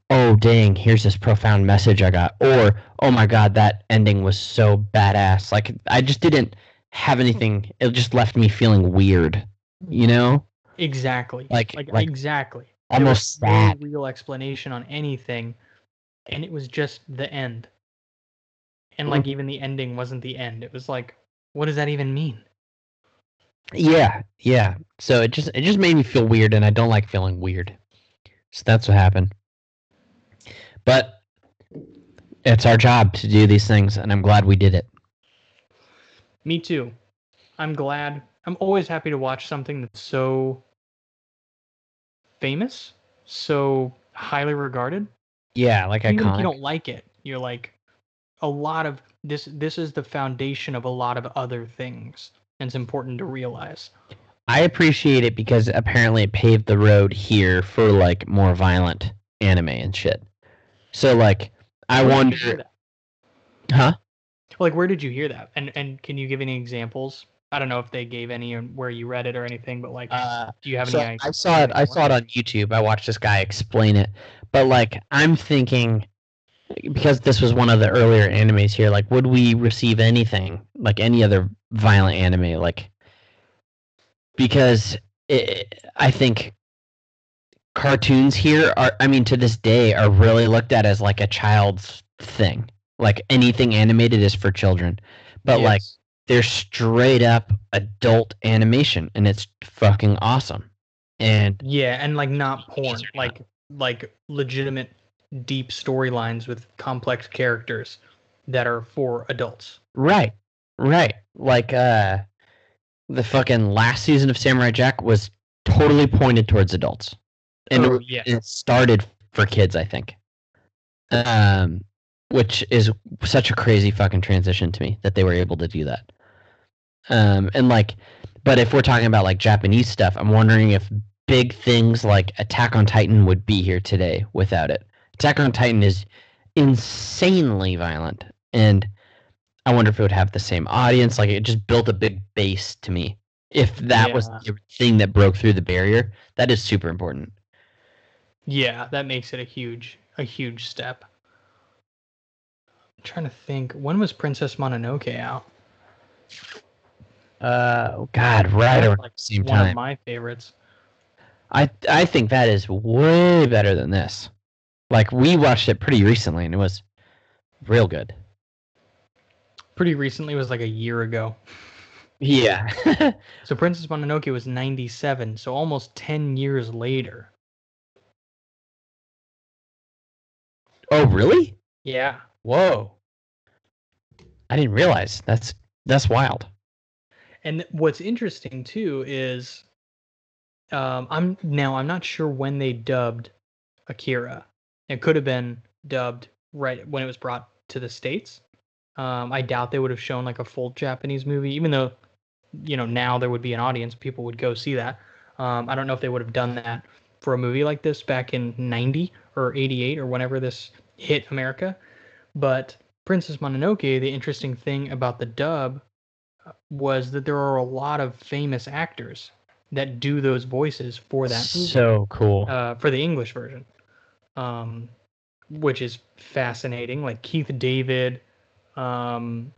oh dang here's this profound message i got or oh my god that ending was so badass. Like i just didn't have anything. It just left me feeling weird you know? Exactly. Like- like, like exactly. Almost there sad. no real explanation on anything, and it was just the end. And like Mm. even the ending wasn't the end. It was like, what does that even mean? yeah yeah so it just it just made me feel weird and i don't like feeling weird so that's what happened but it's our job to do these things and i'm glad we did it Me too. I'm glad. I'm always happy to watch something that's so famous, so highly regarded. yeah like Even if iconic you don't like it, you're like a lot of this this is the foundation of a lot of other things. And it's important to realize. I appreciate it because apparently it paved the road here for like more violent anime and shit. So like I Where did you hear wonder huh? Like where did you hear that? And and can you give any examples? I don't know if they gave any and where you read it or anything, but like Uh do you have so any I saw it I saw it on YouTube. I watched this guy explain it. But like I'm thinking because this was one of the earlier animes here, like would we receive anything like any other violent anime like because it, I think cartoons here are I mean to this day are really looked at as like a child's thing. Like anything animated is for children. But like Yes. They're straight up adult animation and it's fucking awesome. And Yeah, and like not porn, Movies are not. like like legitimate deep storylines with complex characters that are for adults. right, right. Like uh the fucking last season of Samurai Jack was totally pointed towards adults. And Oh, yeah. it started for kids, I think. Um which is such a crazy fucking transition to me that they were able to do that. Um and like but if we're talking about like Japanese stuff, I'm wondering if big things like Attack on Titan would be here today without it. Attack on Titan is insanely violent and I wonder if it would have the same audience. Like it just built a big base to me. If that was the thing that broke through the barrier, that is super important. Yeah, that makes it a huge a huge step. I'm trying to think when was Princess Mononoke out? Uh, oh God, right around like the same One of my favorites. I I think that is way better than this. Like we watched it pretty recently, and it was real good. Pretty recently was like a year ago. Yeah. (laughs) So Princess Mononoke was 97, so almost 10 years later. oh, really? Yeah. Whoa. I didn't realize. That's that's wild. And what's interesting too is um I'm now I'm not sure when they dubbed Akira. It could have been dubbed right when it was brought to the states. Um I doubt they would have shown like a full Japanese movie even though you know now there would be an audience people would go see that. Um I don't know if they would have done that for a movie like this back in 90 or 88 or whenever this hit America. But Princess Mononoke, the interesting thing about the dub was that there are a lot of famous actors that do those voices for that movie, So cool. uh, for the English version, um, which is fascinating. Like Keith David, um,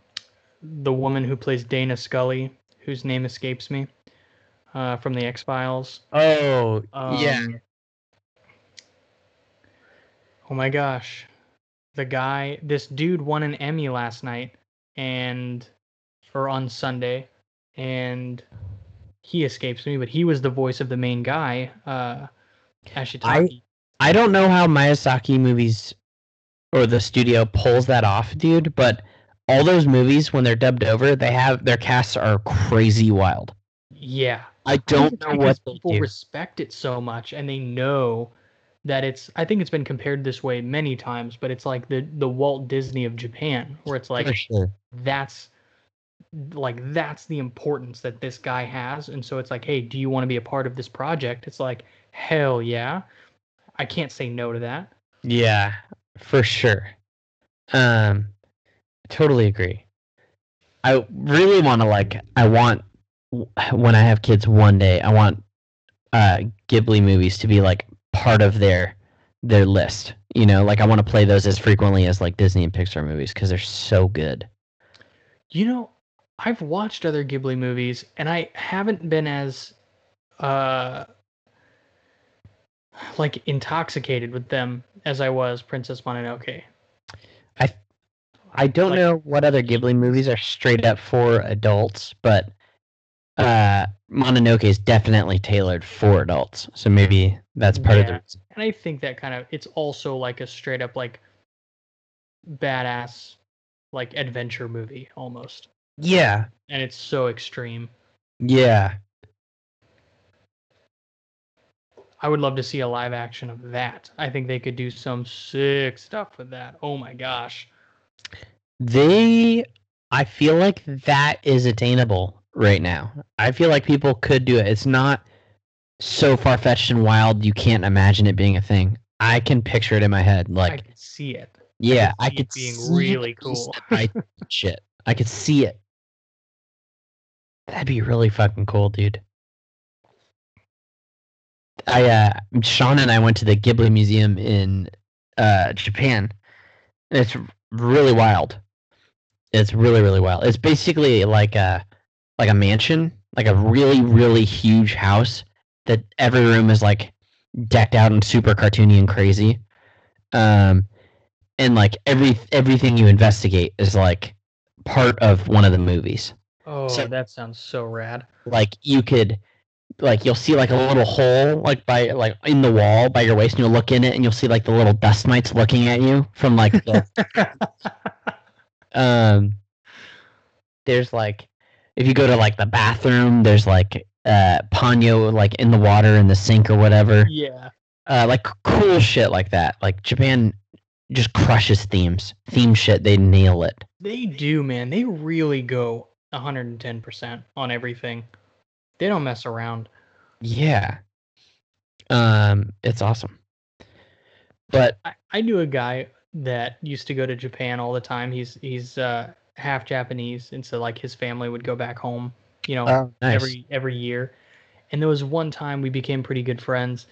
the woman who plays Dana Scully, whose name escapes me, uh, from the X Files. oh, yeah. Um, Oh my gosh. the guy, this dude won an Emmy last night and or on Sunday, and he escapes me, but he was the voice of the main guy, uh, Ashitaka. I don't know how Miyazaki movies or the studio pulls that off, dude, but all those movies when they're dubbed over, they have their casts are crazy wild. Yeah, I I don't know what people do. respect it so much, and they know that it's. I think it's been compared this way many times, but it's like the the Walt Disney of Japan, where it's like sure. that's like that's the importance that this guy has and so it's like hey do you want to be a part of this project it's like hell yeah i can't say no to that Yeah, for sure. Um, totally agree. I really want to like. I want when I have kids one day. I want uh Ghibli movies to be like part of their their list. You know, like I want to play those as frequently as like Disney and Pixar movies because they're so good. you know i've watched other ghibli movies and i haven't been as uh like intoxicated with them as i was princess mononoke I I don't Like- know what other Ghibli movies are straight up for adults, but uh Mononoke is definitely tailored for adults. So maybe that's part of the reason. and i think that kind of it's also like a straight up like badass like adventure movie almost Yeah. and it's so extreme Yeah. I would love to see a live action of that. I think they could do some sick stuff with that. Oh my gosh. They I feel like that is attainable right now. I feel like people could do it. It's not so far fetched and wild you can't imagine it being a thing. I can picture it in my head. Like I could see it. yeah, I, see I it could being see really (laughs) cool. I shit. I could see it. That'd be really fucking cool, dude. I uh Sean and I went to the Ghibli Museum in uh Japan. And it's really wild. It's really, really wild. It's basically like a like a mansion, like a really, really huge house that every room is like decked out and super cartoony and crazy. Um and like every everything you investigate is like part of one of the movies. Oh, So- that sounds so rad. Like you could like you'll see like a little hole like by like in the wall by your waist and you'll look in it and you'll see like the little dust mites looking at you from like the (laughs) um there's like if you go to like the bathroom there's like uh ponyo like in the water in the sink or whatever yeah. uh like cool shit like that like japan just crushes themes theme shit they nail it They do, man. They really go 110% on everything. They don't mess around. yeah um it's awesome but I, I knew a guy that used to go to Japan all the time. He's he's uh half Japanese and so like his family would go back home, you know, oh nice every every year. And there was one time we became pretty good friends,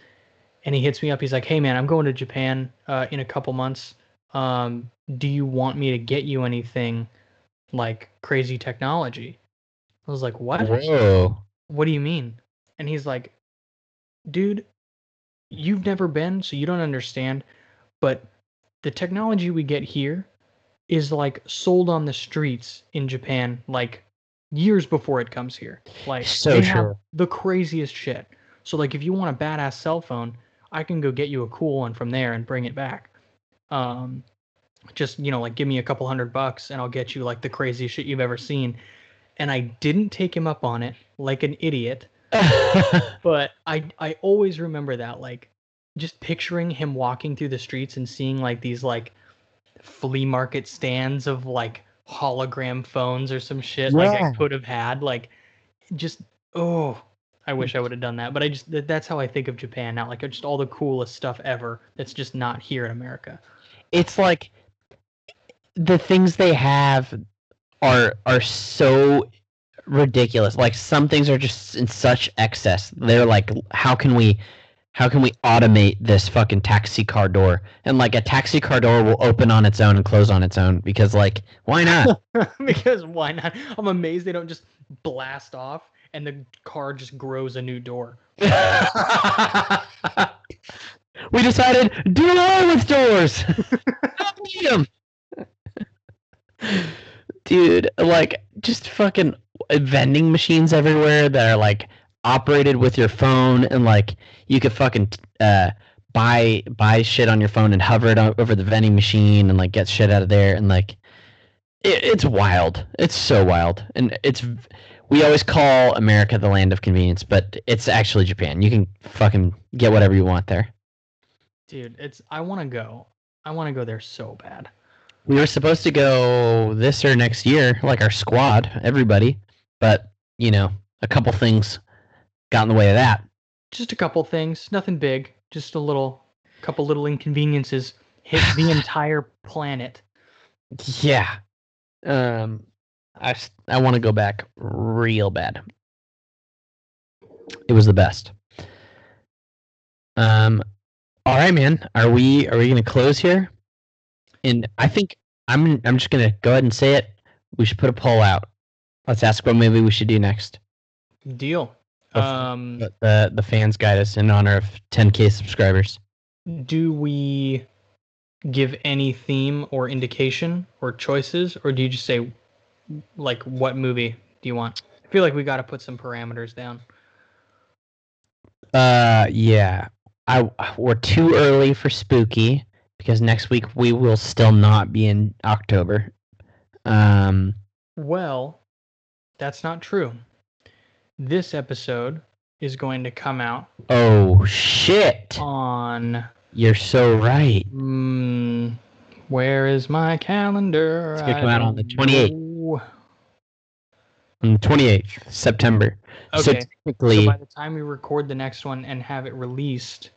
and he hits me up. He's like, "Hey man, I'm going to Japan uh, in a couple months. Um, do you want me to get you anything like crazy technology?" I was like, "What? whoa What do you mean?" And he's like, "Dude, you've never been, so you don't understand. But the technology we get here is like sold on the streets in Japan, like years before it comes here. Like So they have the craziest shit. So like if you want a badass cell phone, I can go get you a cool one from there and bring it back. Um, just you know like give me a couple hundred bucks and I'll get you like the craziest shit you've ever seen. And I didn't take him up on it like an idiot (laughs) but I I always remember that like just picturing him walking through the streets and seeing like these like flea market stands of like hologram phones or some shit like I could have had like just oh I wish I would have done that but I just that, that's how I think of Japan now like just all the coolest stuff ever that's just not here in America. It's like the things they have are are so ridiculous. Like some things are just in such excess. They're like how can we how can we automate this fucking taxi car door? And like a taxi car door will open on its own and close on its own because like why not? (laughs) Because why not? I'm amazed they don't just blast off and the car just grows a new door (laughs) We decided do away with doors. Need (laughs) 'em. Dude, like just fucking vending machines everywhere that are like operated with your phone and like you could fucking uh buy buy shit on your phone and hover it over the vending machine and like get shit out of there and like it, it's wild. It's so wild. And it's we always call America the land of convenience, but it's actually Japan. You can fucking get whatever you want there. Dude, it's I want to go. I want to go there so bad. We were supposed to go this or next year, like our squad, everybody, but you know, a couple things got in the way of that. Just a couple things, nothing big. Just a little, couple little inconveniences hit the (laughs) entire planet. Yeah. Um, I I want to go back real bad. It was the best. Um, all right, man. Are we are we gonna close here? And I think I'm I'm just gonna go ahead and say it. We should put a poll out. Let's ask what movie we should do next. Deal. Um, the the fans guide us in honor of 10k subscribers. do we give any theme or indication or choices, or do you just say, like, what movie do you want? I feel like we got to put some parameters down. Uh, yeah. I we're too early for spooky because next week we will still not be in October. Um, Well, that's not true. This episode is going to come out oh shit! on. You're so right. Mm, where is my calendar? It's gonna come out on the 28th. On the 28th September. So Okay. So technically, by the time we record the next one and have it released,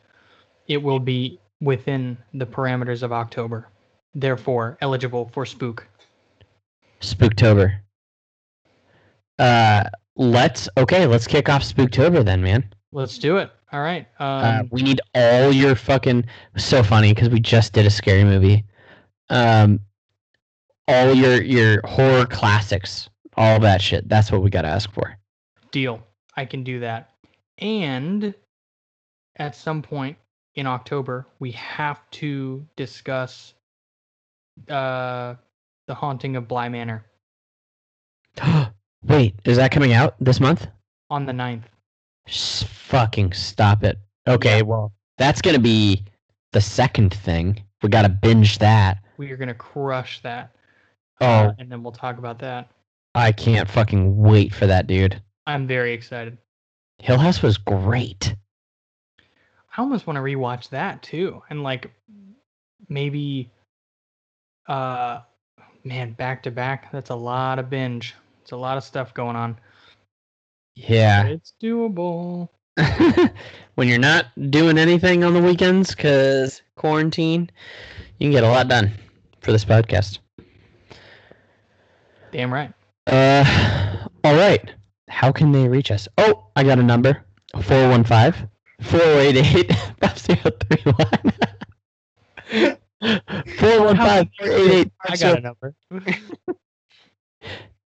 it will be within the parameters of October. Therefore, eligible for spook. Spooktober. Uh, let's okay. Let's kick off Spooktober then, man. Let's do it. All right. Um, Uh, we need all your fucking so funny because we just did a scary movie. Um, all your your horror classics, all that shit. That's what we got to ask for. deal. I can do that. And at some point in October, we have to discuss uh, the haunting of Bly Manor (gasps) Wait, is that coming out this month? on the 9th. S- fucking stop it. Okay, well that's gonna be the second thing. We gotta binge that. We are going to crush that. Oh, Uh, and then we'll talk about that. I can't fucking wait for that, dude. I'm very excited. Hill House was great. I almost want to rewatch that too. And like maybe uh man, back to back, that's a lot of binge. It's a lot of stuff going on. Yeah. It's doable. (laughs) when you're not doing anything on the weekends because quarantine, you can get a lot done for this podcast. Damn right. Uh, all right. How can they reach us? Oh, I got a number 415 488 (laughs) 5031. (laughs) 415 488 I got a number. (laughs)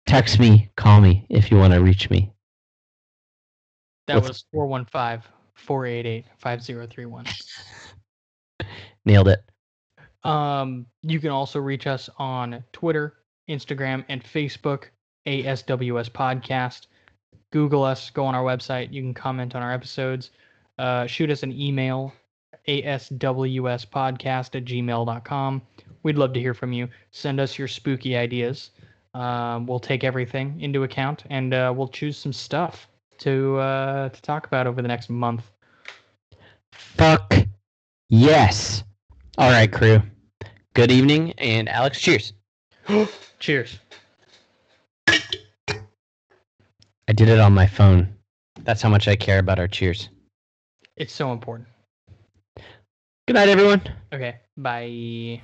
Text me, call me if you want to reach me. That What's- was 415 488 5031. Nailed it. Um, you can also reach us on Twitter, Instagram, and Facebook, ASWS Podcast. Google us, go on our website. You can comment on our episodes. Uh, shoot us an email, aswspodcast at gmail.com. We'd love to hear from you. Send us your spooky ideas. Um, we'll take everything into account and uh, we'll choose some stuff to uh, to talk about over the next month. Fuck yes. All right, crew. Good evening, and Alex, cheers. (gasps) Cheers. I did it on my phone. That's how much I care about our cheers. It's so important. Good night, everyone. Okay, bye.